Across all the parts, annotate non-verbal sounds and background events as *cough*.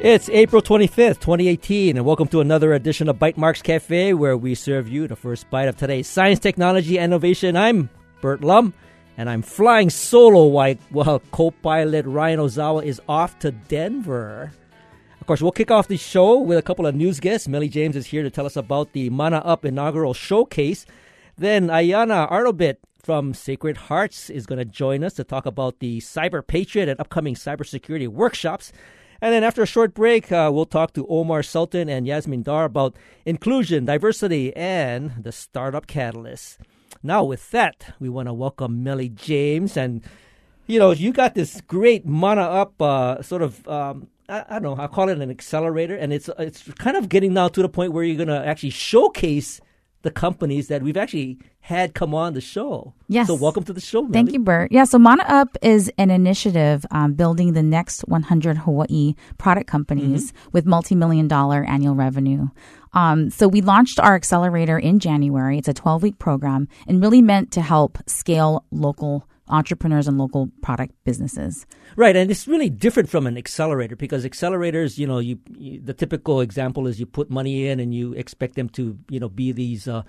It's April 25th, 2018, and welcome to another edition of Bytemarks Cafe, where we serve you the first bite of today's science, technology, and innovation. I'm Burt Lum, and I'm flying solo while co pilot Ryan Ozawa is off to Denver. Of course, we'll kick off the show with a couple of news guests. Meli James is here to tell us about the Mana Up inaugural showcase. Then Ayana Arnobit from Sacred Hearts is going to join us to talk about the Cyber Patriot and upcoming cybersecurity workshops. And then after a short break, uh, we'll talk to Omar Sultan and Yasmin Dar about inclusion, diversity, and the startup catalyst. Now, with that, we want to welcome Meli James. And, you know, you got this great Mana Up uh, sort of. Um, I, I, don't know. I call it an accelerator, and it's it's kind of getting now to the point where you're going to actually showcase the companies that we've actually had come on the show. Yes. So welcome to the show. Thank you, Burt. Yeah. So Mana Up is an initiative um, building the next 100 Hawaii product companies mm-hmm. with multi-million dollar annual revenue. Um, so we launched our accelerator in January. It's a 12 week program and really meant to help scale local entrepreneurs and local product businesses. Right, and it's really different from an accelerator because accelerators, you know, you, you the typical example is you put money in and you expect them to, you know, be these. Uh,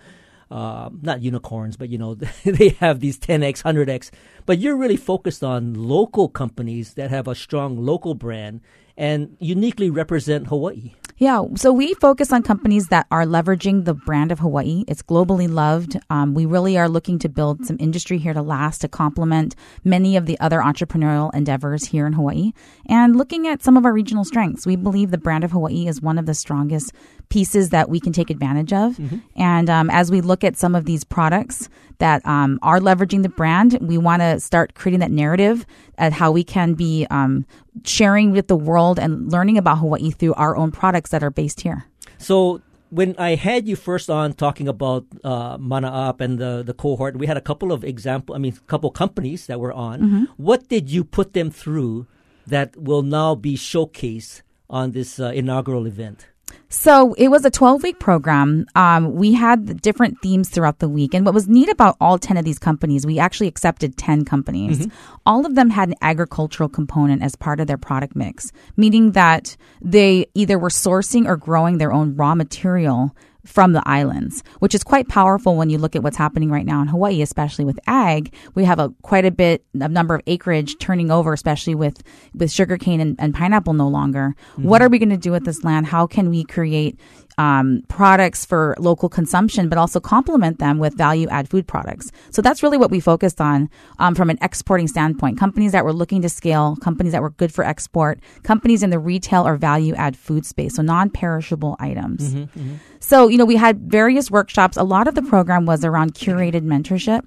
uh, not unicorns, but you know *laughs* they have these 10x, 100x. But you're really focused on local companies that have a strong local brand and uniquely represent Hawaii. Yeah, so we focus on companies that are leveraging the brand of Hawaii. It's globally loved. Um, we really are looking to build some industry here to last to complement many of the other entrepreneurial endeavors here in Hawaii. And looking at some of our regional strengths, we believe the brand of Hawaii is one of the strongest pieces that we can take advantage of. Mm-hmm. And um, as we look at some of these products that um, are leveraging the brand, we want to start creating that narrative at how we can be um, sharing with the world and learning about Hawaii through our own products that are based here. So when I had you first on talking about uh, Mana Up and the, the cohort, we had a couple of example. I mean, a couple companies that were on. Mm-hmm. What did you put them through that will now be showcased on this uh, inaugural event? So it was a 12 week program. Um, we had different themes throughout the week. And what was neat about all 10 of these companies, we actually accepted 10 companies. Mm-hmm. All of them had an agricultural component as part of their product mix, meaning that they either were sourcing or growing their own raw material from the islands, which is quite powerful when you look at what's happening right now in Hawaii, especially with ag. We have a quite a bit of number of acreage turning over, especially with with sugarcane and, and pineapple no longer. Mm-hmm. What are we going to do with this land? How can we create um, products for local consumption, but also complement them with value add food products. So that's really what we focused on um, from an exporting standpoint. Companies that were looking to scale, companies that were good for export, companies in the retail or value add food space, so non perishable items. Mm-hmm, mm-hmm. So, you know, we had various workshops. A lot of the program was around curated mentorship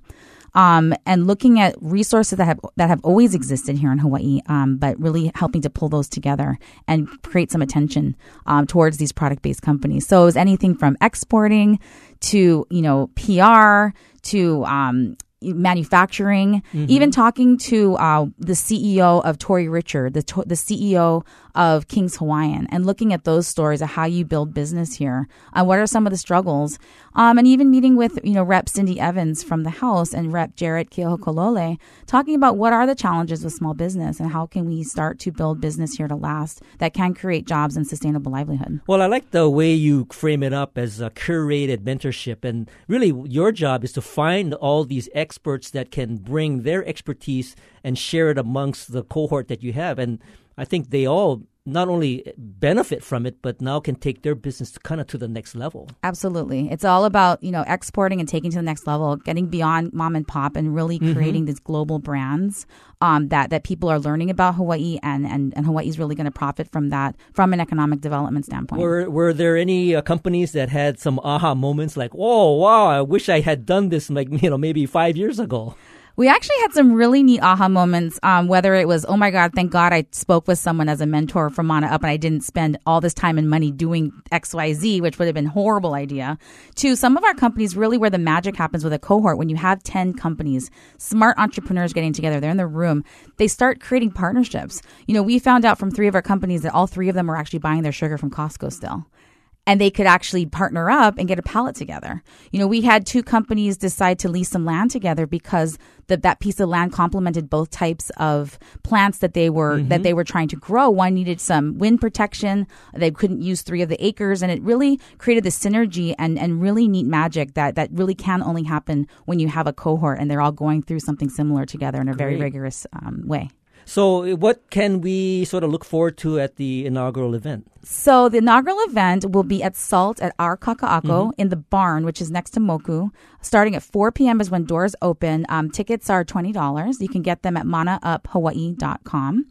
um, and looking at resources that have that have always existed here in Hawaii, um, but really helping to pull those together and create some attention um, towards these product based companies. So it was anything from exporting to you know PR to um, manufacturing, mm-hmm. even talking to uh, the CEO of Tori Richard, the to- the CEO of King's Hawaiian, and looking at those stories of how you build business here. Uh, what are some of the struggles? Um, and even meeting with you know Rep Cindy Evans from the House and Rep Jarrett Keohokalole, talking about what are the challenges with small business and how can we start to build business here to last that can create jobs and sustainable livelihood. Well, I like the way you frame it up as a curated mentorship, and really your job is to find all these experts that can bring their expertise and share it amongst the cohort that you have. And I think they all not only benefit from it, but now can take their business to kind of to the next level. Absolutely. It's all about, you know, exporting and taking to the next level, getting beyond mom and pop and really mm-hmm. creating these global brands um, that, that people are learning about Hawaii and, and, and Hawaii is really going to profit from that from an economic development standpoint. Were, were there any uh, companies that had some aha moments like, whoa, wow, I wish I had done this like, *laughs* you know, maybe five years ago? We actually had some really neat aha moments. Um, whether it was, oh my God, thank God I spoke with someone as a mentor from Mana Up and I didn't spend all this time and money doing XYZ, which would have been a horrible idea. To some of our companies, really where the magic happens with a cohort, when you have 10 companies, smart entrepreneurs getting together, they're in the room, they start creating partnerships. You know, we found out from three of our companies that all three of them were actually buying their sugar from Costco still and they could actually partner up and get a pallet together. You know, we had two companies decide to lease some land together because that that piece of land complemented both types of plants that they were mm-hmm. that they were trying to grow. One needed some wind protection; they couldn't use three of the acres, and it really created the synergy and and really neat magic that that really can only happen when you have a cohort and they're all going through something similar together in a Great. very rigorous um, way. So, what can we sort of look forward to at the inaugural event? So, the inaugural event will be at SALT at our Kaka'ako mm-hmm. in the barn, which is next to Moku. Starting at 4 p.m. is when doors open. Um, tickets are $20. You can get them at manauphawaii.com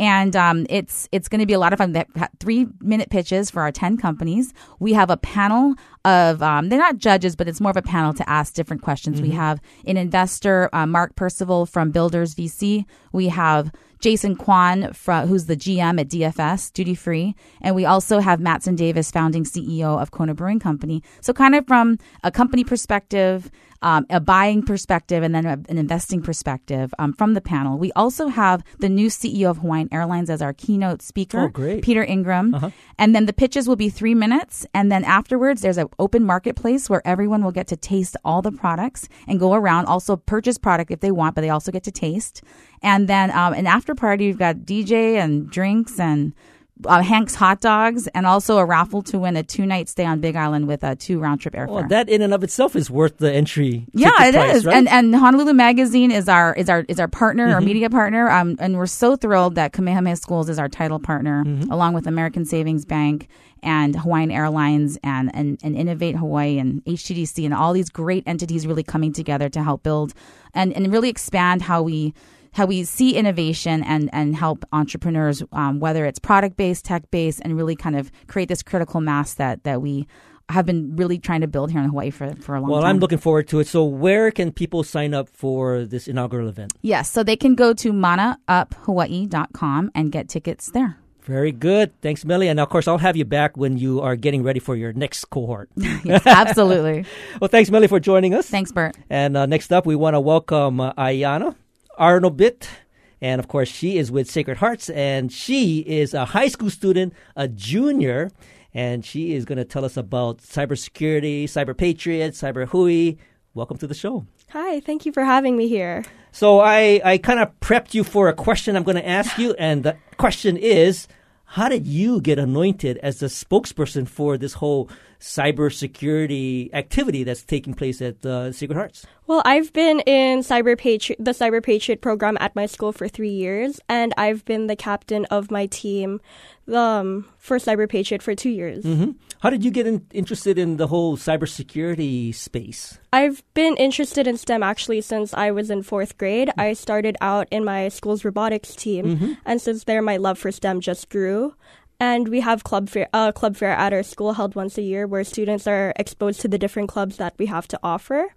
and um, it's it's going to be a lot of fun. Three minute pitches for our ten companies. We have a panel of um, they're not judges, but it's more of a panel to ask different questions. Mm-hmm. We have an investor, uh, Mark Percival from Builders VC. We have Jason Kwan, from, who's the GM at DFS Duty Free, and we also have Mattson Davis, founding CEO of Kona Brewing Company. So, kind of from a company perspective, um, a buying perspective and then a, an investing perspective um, from the panel. We also have the new CEO of Hawaiian Airlines as our keynote speaker, oh, great. Peter Ingram. Uh-huh. And then the pitches will be three minutes. And then afterwards, there's an open marketplace where everyone will get to taste all the products and go around, also purchase product if they want, but they also get to taste. And then um, an after party, you've got DJ and drinks and uh, Hank's hot dogs, and also a raffle to win a two night stay on Big Island with a two round trip airfare. Well, that in and of itself is worth the entry. Yeah, it price, is. Right? And and Honolulu Magazine is our is our is our partner, mm-hmm. our media partner. Um, and we're so thrilled that Kamehameha Schools is our title partner, mm-hmm. along with American Savings Bank and Hawaiian Airlines and, and, and Innovate Hawaii and HTDC and all these great entities really coming together to help build and, and really expand how we how we see innovation and and help entrepreneurs, um, whether it's product based, tech based, and really kind of create this critical mass that that we have been really trying to build here in Hawaii for, for a long well, time. Well, I'm looking forward to it. So, where can people sign up for this inaugural event? Yes, so they can go to manauphawaii.com and get tickets there. Very good. Thanks, Meli. And of course, I'll have you back when you are getting ready for your next cohort. *laughs* yes, absolutely. *laughs* well, thanks, Meli, for joining us. Thanks, Burt. And uh, next up, we want to welcome uh, Ayana. Arnobit. And of course, she is with Sacred Hearts, and she is a high school student, a junior, and she is going to tell us about cybersecurity, cyber patriot, cyber hui. Welcome to the show. Hi, thank you for having me here. So I, I kind of prepped you for a question I'm going to ask you, and the question is, how did you get anointed as the spokesperson for this whole cybersecurity activity that's taking place at uh, Sacred Hearts? Well, I've been in Cyber Patri- the Cyber Patriot program at my school for three years, and I've been the captain of my team um, for Cyber Patriot for two years. Mm-hmm. How did you get in- interested in the whole cybersecurity space? I've been interested in STEM actually since I was in fourth grade. Mm-hmm. I started out in my school's robotics team, mm-hmm. and since there, my love for STEM just grew. And we have club fair, uh, club fair at our school held once a year where students are exposed to the different clubs that we have to offer.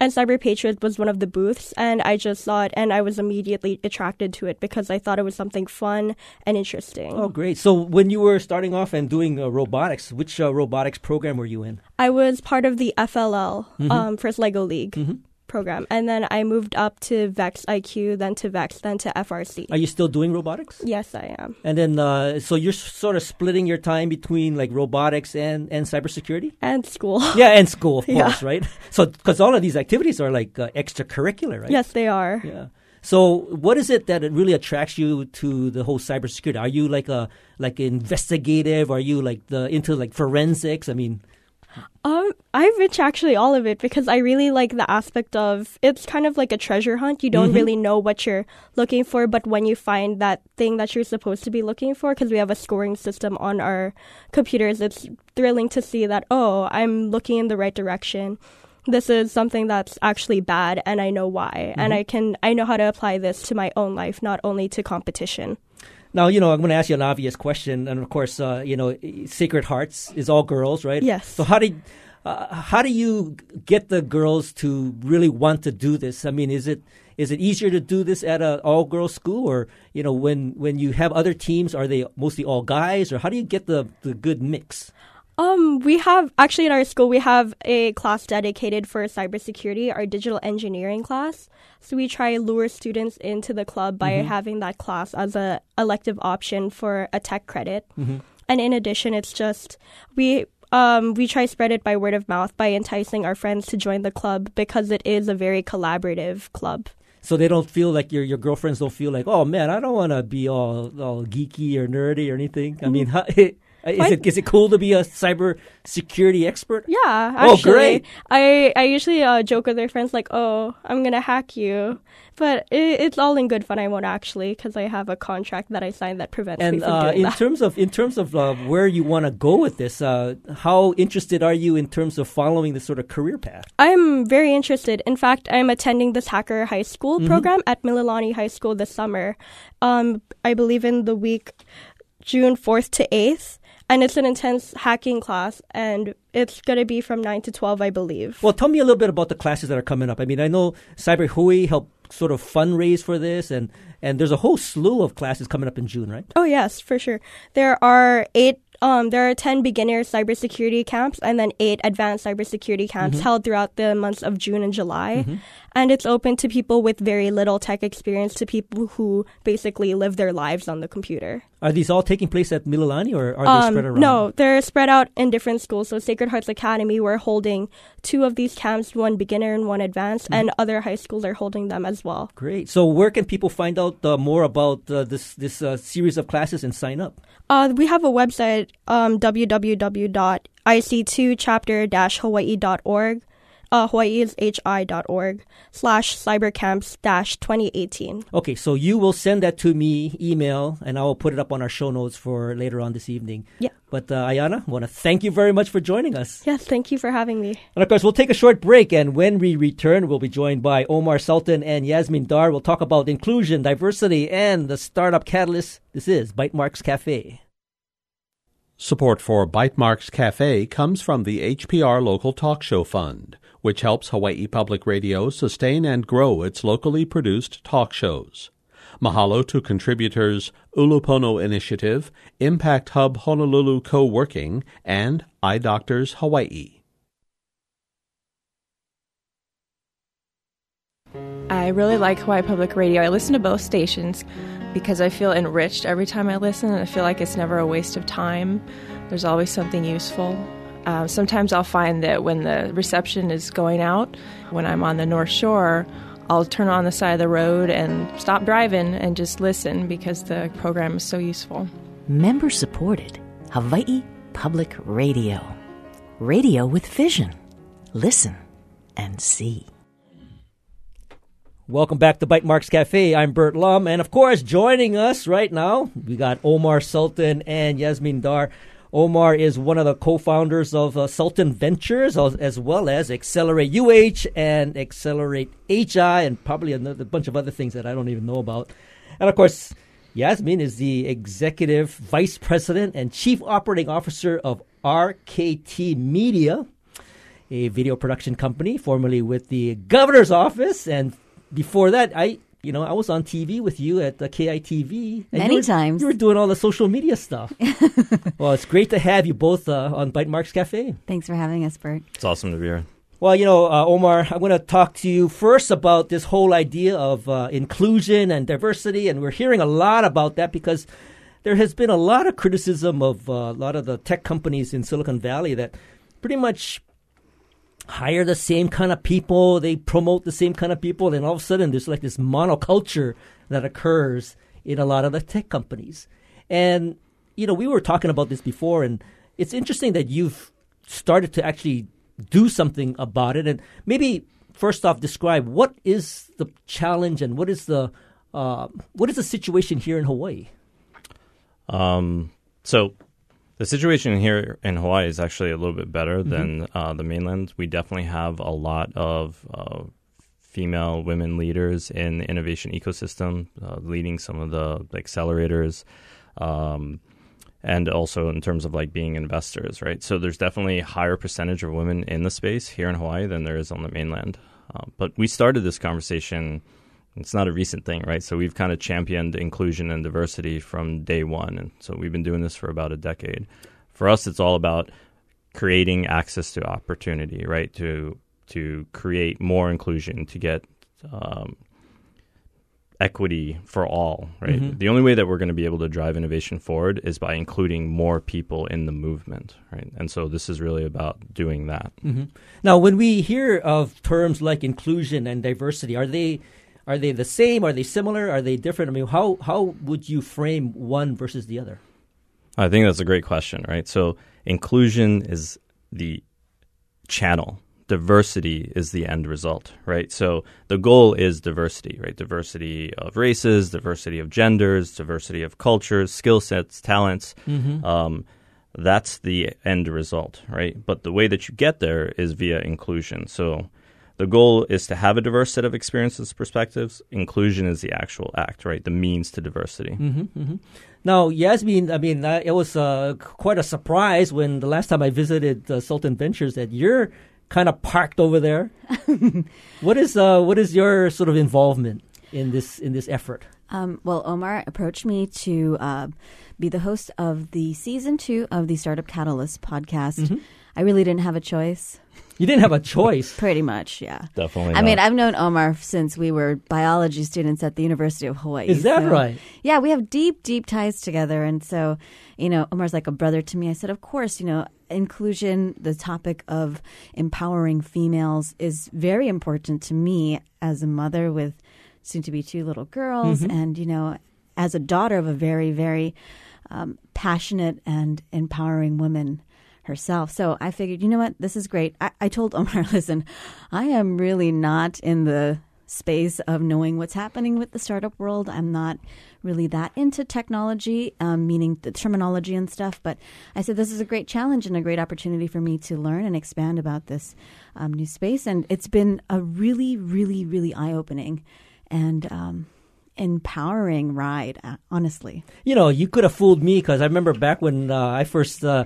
And Cyber Patriot was one of the booths, and I just saw it, and I was immediately attracted to it because I thought it was something fun and interesting. Oh, great! So when you were starting off and doing uh, robotics, which uh, robotics program were you in? I was part of the FLL, mm-hmm. um, First Lego League. Mm-hmm program. And then I moved up to Vex IQ, then to Vex, then to FRC. Are you still doing robotics? Yes, I am. And then, uh, so you're sort of splitting your time between like robotics and, and cybersecurity? And school. *laughs* Yeah, and school, of *laughs* yeah. course, right? So, because all of these activities are like uh, extracurricular, right? Yes, they are. Yeah. So, what is it that it really attracts you to the whole cybersecurity? Are you like a like investigative? Are you like the into like forensics? I mean, um, I've been actually all of it because I really like the aspect of it's kind of like a treasure hunt. You don't mm-hmm. really know what you're looking for, but when you find that thing that you're supposed to be looking for, because we have a scoring system on our computers, it's thrilling to see that, oh, I'm looking in the right direction. This is something that's actually bad, and I know why. Mm-hmm. And I can, I know how to apply this to my own life, not only to competition. Now, you know, I'm going to ask you an obvious question, and of course, uh, you know, Sacred Hearts is all girls, right? Yes. So how did uh, how do you get the girls to really want to do this? I mean, is it is it easier to do this at an all girls school, or you know, when when you have other teams, are they mostly all guys, or how do you get the the good mix? Um, we have actually in our school we have a class dedicated for cybersecurity, our digital engineering class. So we try lure students into the club by mm-hmm. having that class as a elective option for a tech credit. Mm-hmm. And in addition, it's just we um, we try spread it by word of mouth by enticing our friends to join the club because it is a very collaborative club. So they don't feel like your your girlfriends don't feel like, oh man, I don't want to be all all geeky or nerdy or anything. I mean, *laughs* how, is it is it cool to be a cyber security expert? Yeah, Oh, great. I I usually uh, joke with my friends like, "Oh, I'm gonna hack you," but it, it's all in good fun. I won't actually because I have a contract that I signed that prevents me And from uh, doing in that. terms of in terms of uh, where you want to go with this, uh, how interested are you in terms of following this sort of career path? I'm very interested. In fact, I'm attending this Hacker High School Mm-hmm. program at Mililani High School this summer. Um, I believe in the week June 4th to 8th, and it's an intense hacking class, and it's going to be from 9 to 12, I believe. Well, tell me a little bit about the classes that are coming up. I mean, I know Cyber Hui helped sort of fundraise for this, and and there's a whole slew of classes coming up in June, right? Oh yes, for sure. There are eight. Um, there are ten beginner cybersecurity camps and then eight advanced cybersecurity camps held throughout the months of June and July, and it's open to people with very little tech experience to people who basically live their lives on the computer. Are these all taking place at Mililani, or are they spread around? Um, No, they're spread out in different schools. So Sacred Hearts Academy, we're holding two of these camps, one beginner and one advanced, and other high schools are holding them as well. Great. So, where can people find out uh, more about uh, this this uh, series of classes and sign up? Uh, we have a website, um, www.ic2chapter-hawaii.org. Uh, Hawaii is hi.org slash cybercamps dash 2018. Okay, so you will send that to me email, and I will put it up on our show notes for later on this evening. Yeah. But uh, Ayana, I want to thank you very much for joining us. Yes, thank you for having me. And of course, we'll take a short break, and when we return, we'll be joined by Omar Sultan and Yasmin Dar. We'll talk about inclusion, diversity, and the startup catalyst. This is Bytemarks Cafe. Support for Bytemarks Cafe comes from the HPR Local Talk Show Fund, which helps Hawaii Public Radio sustain and grow its locally produced talk shows. Mahalo to contributors Ulupono Initiative, Impact Hub Honolulu Co-working, and Eye Doctors Hawaii. I really like Hawaii Public Radio. I listen to both stations because I feel enriched every time I listen, and I feel like it's never a waste of time. There's always something useful. Uh, sometimes I'll find that when the reception is going out, when I'm on the North Shore, I'll turn on the side of the road and stop driving and just listen because the program is so useful. Member supported Hawaii Public Radio. Radio with vision. Listen and see. Welcome back to Bytemarks Cafe. I'm Burt Lum, and of course, joining us right now, we got Omar Sultan and Yasmin Dar. Omar is one of the co-founders of uh, Sultan Ventures, as, well as Accelerate UH and Accelerate HI, and probably another bunch of other things that I don't even know about. And of course, Yasmin is the executive vice president and chief operating officer of RKT Media, a video production company formerly with the governor's office and before that i you know i was on tv with you at the kitv and Many you were, times. you were doing all the social media stuff *laughs* well it's great to have you both uh, on bytemarks cafe Thanks for having us, Burt. It's awesome to be here. well you know uh, omar i'm going to talk to you first about this whole idea of uh, inclusion and diversity and we're hearing a lot about that because there has been a lot of criticism of uh, a lot of the tech companies in silicon valley that pretty much hire the same kind of people, they promote the same kind of people, and all of a sudden there's like this monoculture that occurs in a lot of the tech companies. And, you know, we were talking about this before, and it's interesting that you've started to actually do something about it. And maybe first off, describe what is the challenge and what is the uh, what is the situation here in Hawaii? Um, so the situation here in Hawaii is actually a little bit better than uh, the mainland. We definitely have a lot of uh, female women leaders in the innovation ecosystem, uh, leading some of the accelerators. Um, and also in terms of like being investors, right? So there's definitely a higher percentage of women in the space here in Hawaii than there is on the mainland. Uh, but we started this conversation. It's not a recent thing, right? So we've kind of championed inclusion and diversity from day one, and so we've been doing this for about a decade. For us, it's all about creating access to opportunity, right? To to create more inclusion, to get um, equity for all, right? The only way that we're going to be able to drive innovation forward is by including more people in the movement, right? And so this is really about doing that. Now, when we hear of terms like inclusion and diversity, are they are they the same? Are they similar? Are they different? I mean, how how would you frame one versus the other? I think that's a great question, right? So inclusion is the channel. Diversity is the end result, right? So the goal is diversity, right? Diversity of races, diversity of genders, diversity of cultures, skill sets, talents. Um, that's the end result, right? But the way that you get there is via inclusion. So the goal is to have a diverse set of experiences, perspectives. Inclusion is the actual act, right? The means to diversity. Now, Yasmin, I mean, uh, it was uh, quite a surprise when the last time I visited uh, Sultan Ventures that you're kind of parked over there. *laughs* what is uh, what is your sort of involvement in this in this effort? Um, well, Omar approached me to uh, be the host of the season two of the Startup Catalyst podcast. I really didn't have a choice. You didn't have a choice. *laughs* Pretty much, yeah. Definitely. I mean. I've known Omar since we were biology students at the University of Hawaii. Is that so- right? Yeah, we have deep, deep ties together. And so, you know, Omar's like a brother to me. I said, of course, you know, inclusion, the topic of empowering females is very important to me as a mother with soon to be two little girls. And, you know, as a daughter of a very, very um, passionate and empowering woman herself. So I figured, you know what, this is great. I, I told *laughs* Omar, listen, I am really not in the space of knowing what's happening with the startup world. I'm not really that into technology, um, meaning the terminology and stuff. But I said, this is a great challenge and a great opportunity for me to learn and expand about this um, new space. And it's been a really, really, really eye opening and um, empowering ride, uh, honestly. You know, you could have fooled me because I remember back when uh, I first uh,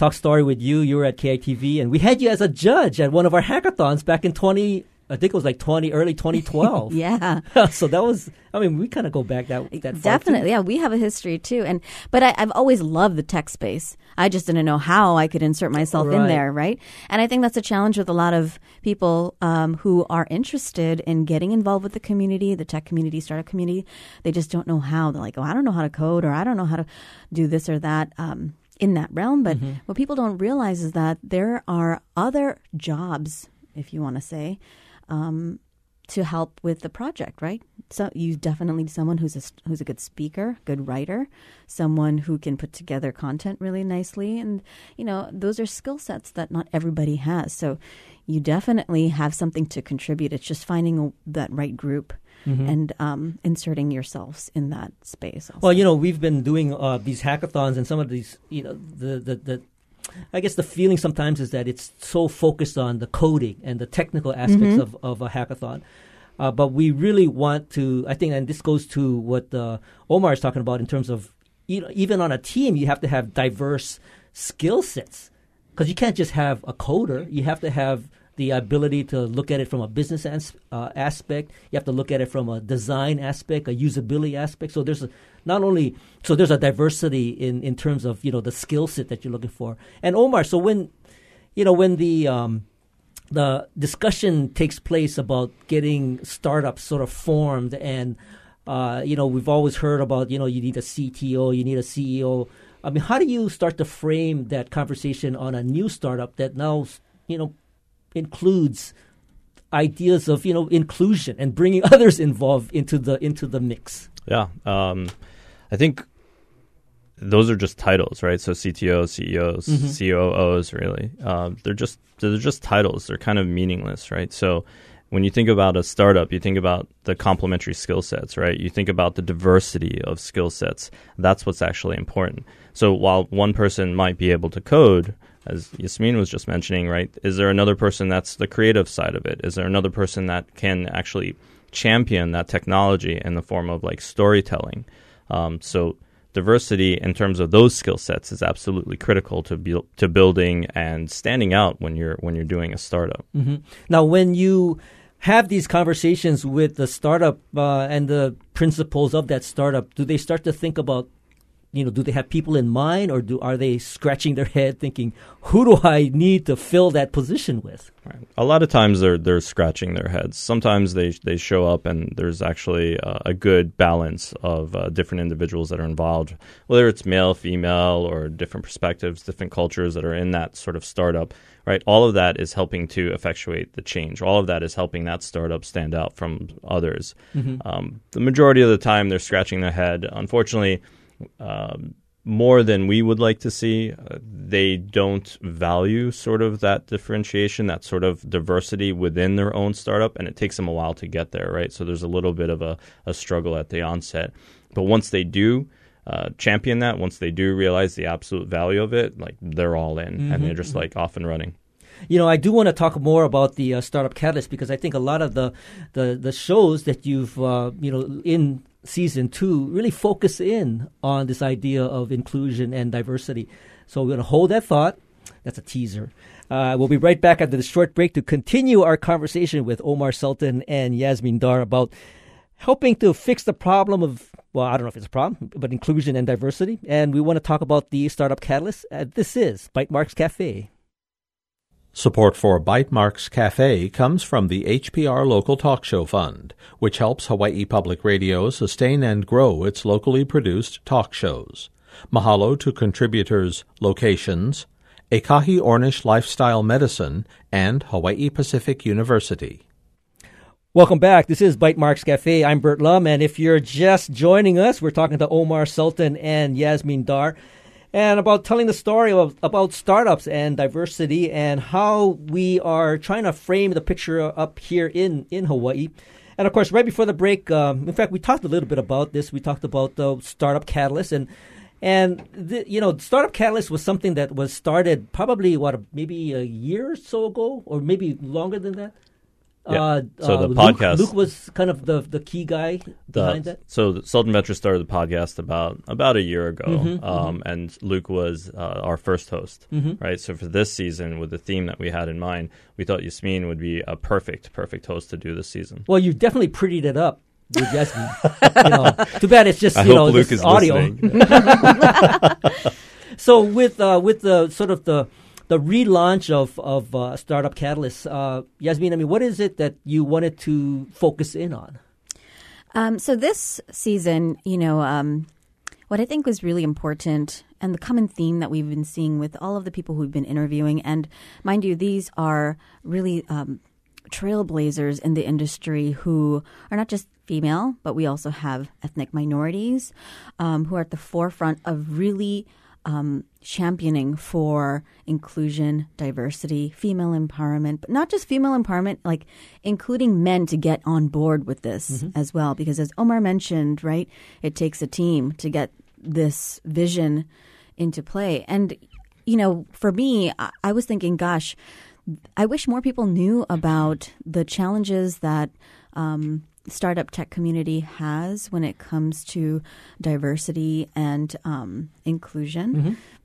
talked story with you. You were at KITV, and we had you as a judge at one of our hackathons back in twenty. I think it was like twenty early twenty twelve. *laughs* Yeah. *laughs* so that was. I mean, we kind of go back that that. Definitely, yeah, we have a history too, and but I, I've always loved the tech space. I just didn't know how I could insert myself in there, right? And I think that's a challenge with a lot of people um, who are interested in getting involved with the community, the tech community, startup community. They just don't know how. They're like, oh, I don't know how to code, or I don't know how to do this or that. Um, in that realm, but what people don't realize is that there are other jobs, if you want to say, um, to help with the project, right? So you definitely need someone who's a who's a good speaker, good writer, someone who can put together content really nicely, and you know those are skill sets that not everybody has. So you definitely have something to contribute. It's just finding a, that right group and um, inserting yourselves in that space. Also. Well, you know, we've been doing uh, these hackathons, and some of these, you know, the, the the I guess the feeling sometimes is that it's so focused on the coding and the technical aspects of, of a hackathon. Uh, but we really want to, I think, and this goes to what uh, Omar is talking about in terms of, you know, even on a team, you have to have diverse skill sets because you can't just have a coder. You have to have the ability to look at it from a business uh, aspect. You have to look at it from a design aspect, a usability aspect. So there's a, not only so there's a diversity in, in terms of you know the skill set that you're looking for. And Omar, so when you know when the um, the discussion takes place about getting startups sort of formed and uh, you know we've always heard about you know you need a CTO, you need a CEO. I mean, how do you start to frame that conversation on a new startup that now you know includes ideas of you know inclusion and bringing *laughs* others involved into the into the mix? Yeah. Um, I think those are just titles, right? So CTOs, CEOs, COOs, really. Um, they're just they're just titles. They're kind of meaningless, right? So when you think about a startup, you think about the complementary skill sets, right? You think about the diversity of skill sets. That's what's actually important. So while one person might be able to code, as Yasmin was just mentioning, right? Is there another person that's the creative side of it? Is there another person that can actually champion that technology in the form of like storytelling? Um, so diversity in terms of those skill sets is absolutely critical to bu- to building and standing out when you're when you're doing a startup. Now, when you have these conversations with the startup uh, and the principals of that startup, do they start to think about you know, do they have people in mind, or do are they scratching their head thinking, who do I need to fill that position with? Right. A lot of times they're they're scratching their heads. Sometimes they they show up and there's actually uh, a good balance of uh, different individuals that are involved, whether it's male, female, or different perspectives, different cultures that are in that sort of startup. Right. All of that is helping to effectuate the change. All of that is helping that startup stand out from others. Mm-hmm. Um, the majority of the time, they're scratching their head. Unfortunately. Um, more than we would like to see. Uh, they don't value sort of that differentiation, that sort of diversity within their own startup, and it takes them a while to get there, right? So there's a little bit of a, a struggle at the onset. But once they do uh, champion that, once they do realize the absolute value of it, like they're all in Mm-hmm. and they're just like off and running. You know, I do want to talk more about the uh, startup catalyst because I think a lot of the the, the shows that you've uh, you know in season two really focus in on this idea of inclusion and diversity. So we're going to hold that thought. That's a teaser. Uh, we'll be right back after this short break to continue our conversation with Omar Sultan and Yasmin Dar about helping to fix the problem of well, I don't know if it's a problem, but inclusion and diversity. And we want to talk about the startup catalyst. Uh, this is Bytemarks Cafe. Support for Bytemarks Cafe comes from the HPR Local Talk Show Fund, which helps Hawaii Public Radio sustain and grow its locally produced talk shows. Mahalo to contributors Locations, Ekahi Ornish Lifestyle Medicine, and Hawaii Pacific University. Welcome back. This is Bytemarks Cafe. I'm Burt Lum, and if you're just joining us, we're talking to Omar Sultan and Yasmin Dar, and about telling the story of about startups and diversity and how we are trying to frame the picture up here in in Hawaii. And of course, right before the break, um, in fact, we talked a little bit about this. We talked about the startup catalyst and. And the, you know, Startup Catalyst was something that was started probably what maybe a year or so ago, or maybe longer than that. Yeah. Uh, So the Luke- podcast- Luke, was kind of the the key guy The- behind that. So Sultan Metro started the podcast about about a year ago, Mm-hmm, um, and Luke was uh, our first host, Mm-hmm. right? So for this season, with the theme that we had in mind, we thought Yasmin would be a perfect perfect host to do this season. Well, you definitely prettied it up with Yasmin. *laughs* you know, too bad it's just I you know Luke just is audio. *laughs* So with uh, with the sort of the the relaunch of of uh, Startup Catalyst, uh, Yasmin, I mean, what is it that you wanted to focus in on? Um, so this season, you know, um, what I think was really important and the common theme that we've been seeing with all of the people who we've been interviewing, and mind you, these are really um, trailblazers in the industry who are not just female, but we also have ethnic minorities um, who are at the forefront of really um, championing for inclusion, diversity, female empowerment, but not just female empowerment, like including men to get on board with this as well. Because as Omar mentioned, right, it takes a team to get this vision into play. And, you know, for me, I, I was thinking, gosh, I wish more people knew about the challenges that um, startup tech community has when it comes to diversity and um, inclusion,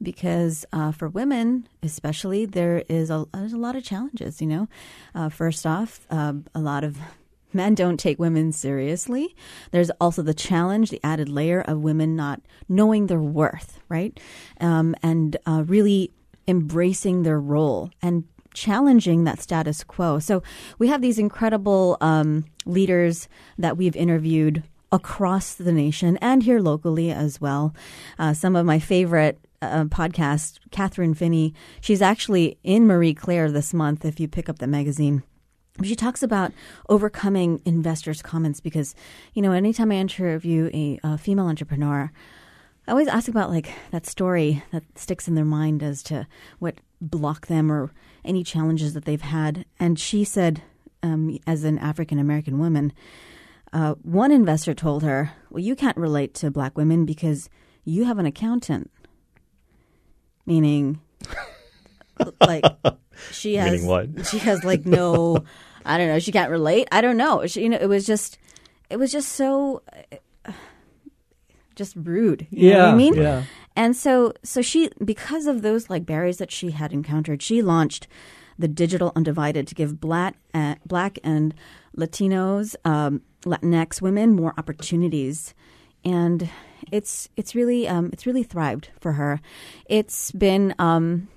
because uh, for women, especially, there is a there's a lot of challenges. You know, uh, first off, um a lot of *laughs* men don't take women seriously. There's also the challenge, the added layer of women not knowing their worth, right? Um, and uh, really embracing their role and challenging that status quo. So we have these incredible um, leaders that we've interviewed across the nation and here locally as well. Uh, some of my favorite uh, podcasts, Kathryn Finney, she's actually in Marie Claire this month if you pick up the magazine. She talks about overcoming investors' comments because, you know, anytime I interview a, a female entrepreneur, I always ask about like that story that sticks in their mind as to what blocked them or any challenges that they've had. And she said, um, as an African American woman, uh, one investor told her, "Well, you can't relate to black women because you have an accountant." Meaning, *laughs* like she *laughs* has Meaning what? *laughs* she has like no, I don't know. She can't relate. I don't know. She, you know, it was just, it was just so, uh, just rude. You know what I mean? yeah. And so, so she, because of those like barriers that she had encountered, she launched the Digital Undivided to give black, uh, black and Latinos, um, Latinx women more opportunities. And it's it's really um, it's really thrived for her. It's been um,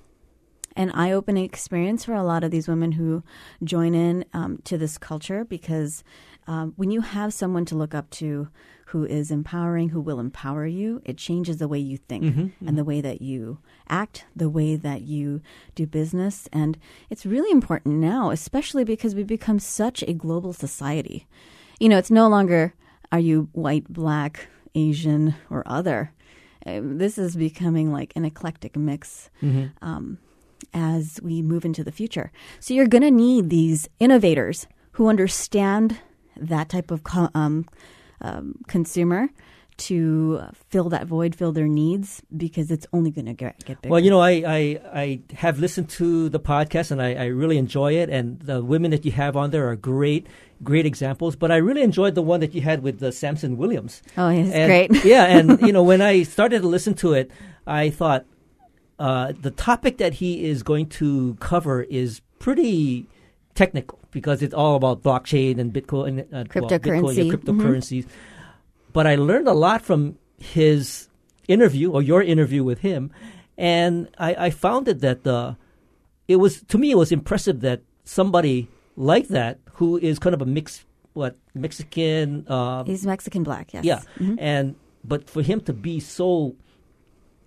an eye opening experience for a lot of these women who join in um, to this culture because um, when you have someone to look up to who is empowering, who will empower you, it changes the way you think Mm-hmm, and the way that you act, the way that you do business. And it's really important now, especially because we've become such a global society. You know, it's no longer are you white, black, Asian, or other. Um, This is becoming like an eclectic mix um, as we move into the future. So you're going to need these innovators who understand that type of um, um, consumer to fill that void, fill their needs, because it's only going to get, get bigger. Well, you know, I, I, I have listened to the podcast and I, I really enjoy it. And the women that you have on there are great, great examples. But I really enjoyed the one that you had with uh, Samson Williams. oh, he's great. *laughs* yeah, and you know, when I *laughs* started to listen to it, I thought uh, the topic that he is going to cover is pretty technical because it's all about blockchain and Bitcoin, uh, well, Bitcoin, yeah, Cryptocurrency. Mhm. cryptocurrencies. But I learned a lot from his interview or your interview with him, and I, I found it that uh, it was to me it was impressive that somebody like that who is kind of a mix what Mexican. Um, He's Mexican black, yes. yeah, Mhm. and but for him to be so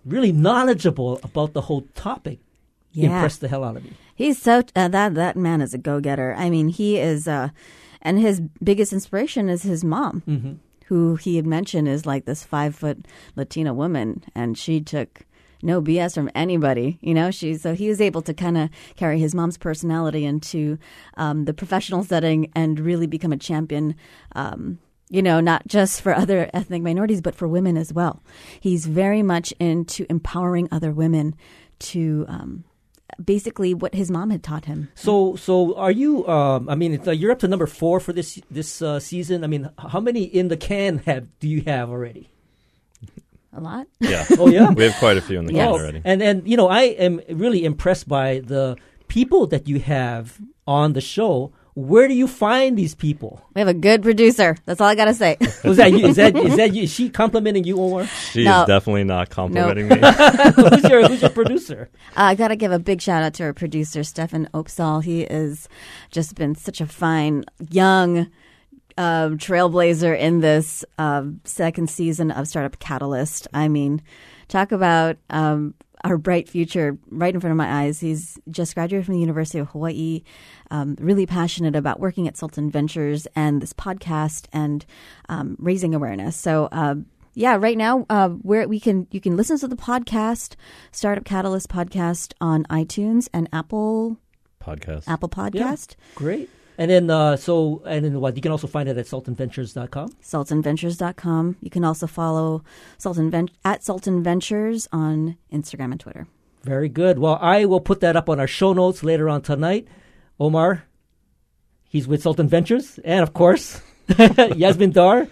really knowledgeable about the whole topic Yeah. impressed the hell out of me. He's so uh, that that man is a go getter. I mean, he is, uh, and his biggest inspiration is his mom, Mm-hmm. who he had mentioned is like this five foot Latina woman, and she took no BS from anybody. You know, she so he was able to kind of carry his mom's personality into um, the professional setting and really become a champion. Um, you know, not just for other ethnic minorities, but for women as well. He's very much into empowering other women to um, basically what his mom had taught him. So, so are you? Um, I mean, it's, uh, you're up to number four for this this uh, season. I mean, how many in the can have do you have already? A lot. Yeah. *laughs* Oh yeah, we have quite a few in the Yes. can Oh, already. And and you know, I am really impressed by the people that you have on the show. Where do you find these people? We have a good producer. That's all I got to say. *laughs* Was that you? Is that is that *laughs* you? Is she complimenting you, Omar? She No. definitely not complimenting *laughs* me. who's your Who's your producer? Uh, I got to give a big shout out to our producer, Stefan Opsal. He has just been such a fine, young um, trailblazer in this um, second season of Startup Catalyst. I mean, talk about um, our bright future right in front of my eyes. He's just graduated from the University of Hawaii, um, really passionate about working at Sultan Ventures and this podcast and um, raising awareness. So, um, yeah, right now, uh, where we can you can listen to the podcast, Startup Catalyst podcast on iTunes and Apple Podcast. Apple Podcast, Great. And then, uh, so, and then what? You can also find it at sultanventures.com. SultanVentures.com. You can also follow Sultan Ven- at Sultan Ventures on Instagram and Twitter. Very good. Well, I will put that up on our show notes later on tonight. Omar, he's with Sultan Ventures, and of course, *laughs* Yasmin Dar,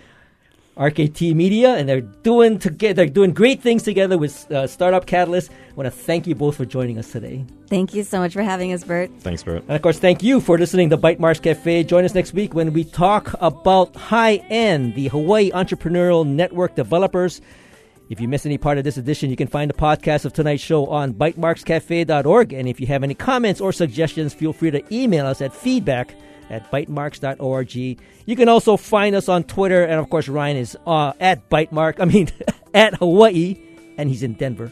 RKT Media, and they're doing together. They're doing great things together with uh, Startup Catalyst. I want to thank you both for joining us today, Thank you so much for having us, Burt. Thanks, Burt. and of course, thank you for listening to Bytemarks Cafe. Join us next week when we talk about High End, the Hawaii Entrepreneurial Network developers. If you missed any part of this edition, you can find the podcast of tonight's show on bytemarkscafe.org. And if you have any comments or suggestions, feel free to email us at feedback at bytemarks.org. You can also find us on Twitter. And of course, Ryan is uh, at bitemark, I mean, *laughs* at Hawaii, and he's in Denver.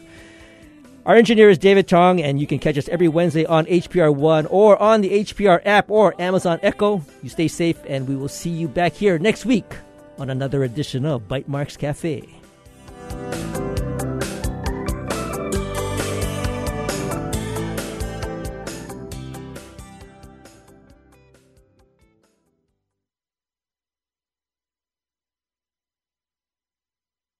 Our engineer is David Tong, and you can catch us every Wednesday on HPR One or on the HPR app or Amazon Echo. You stay safe, and we will see you back here next week on another edition of Bytemarks Cafe.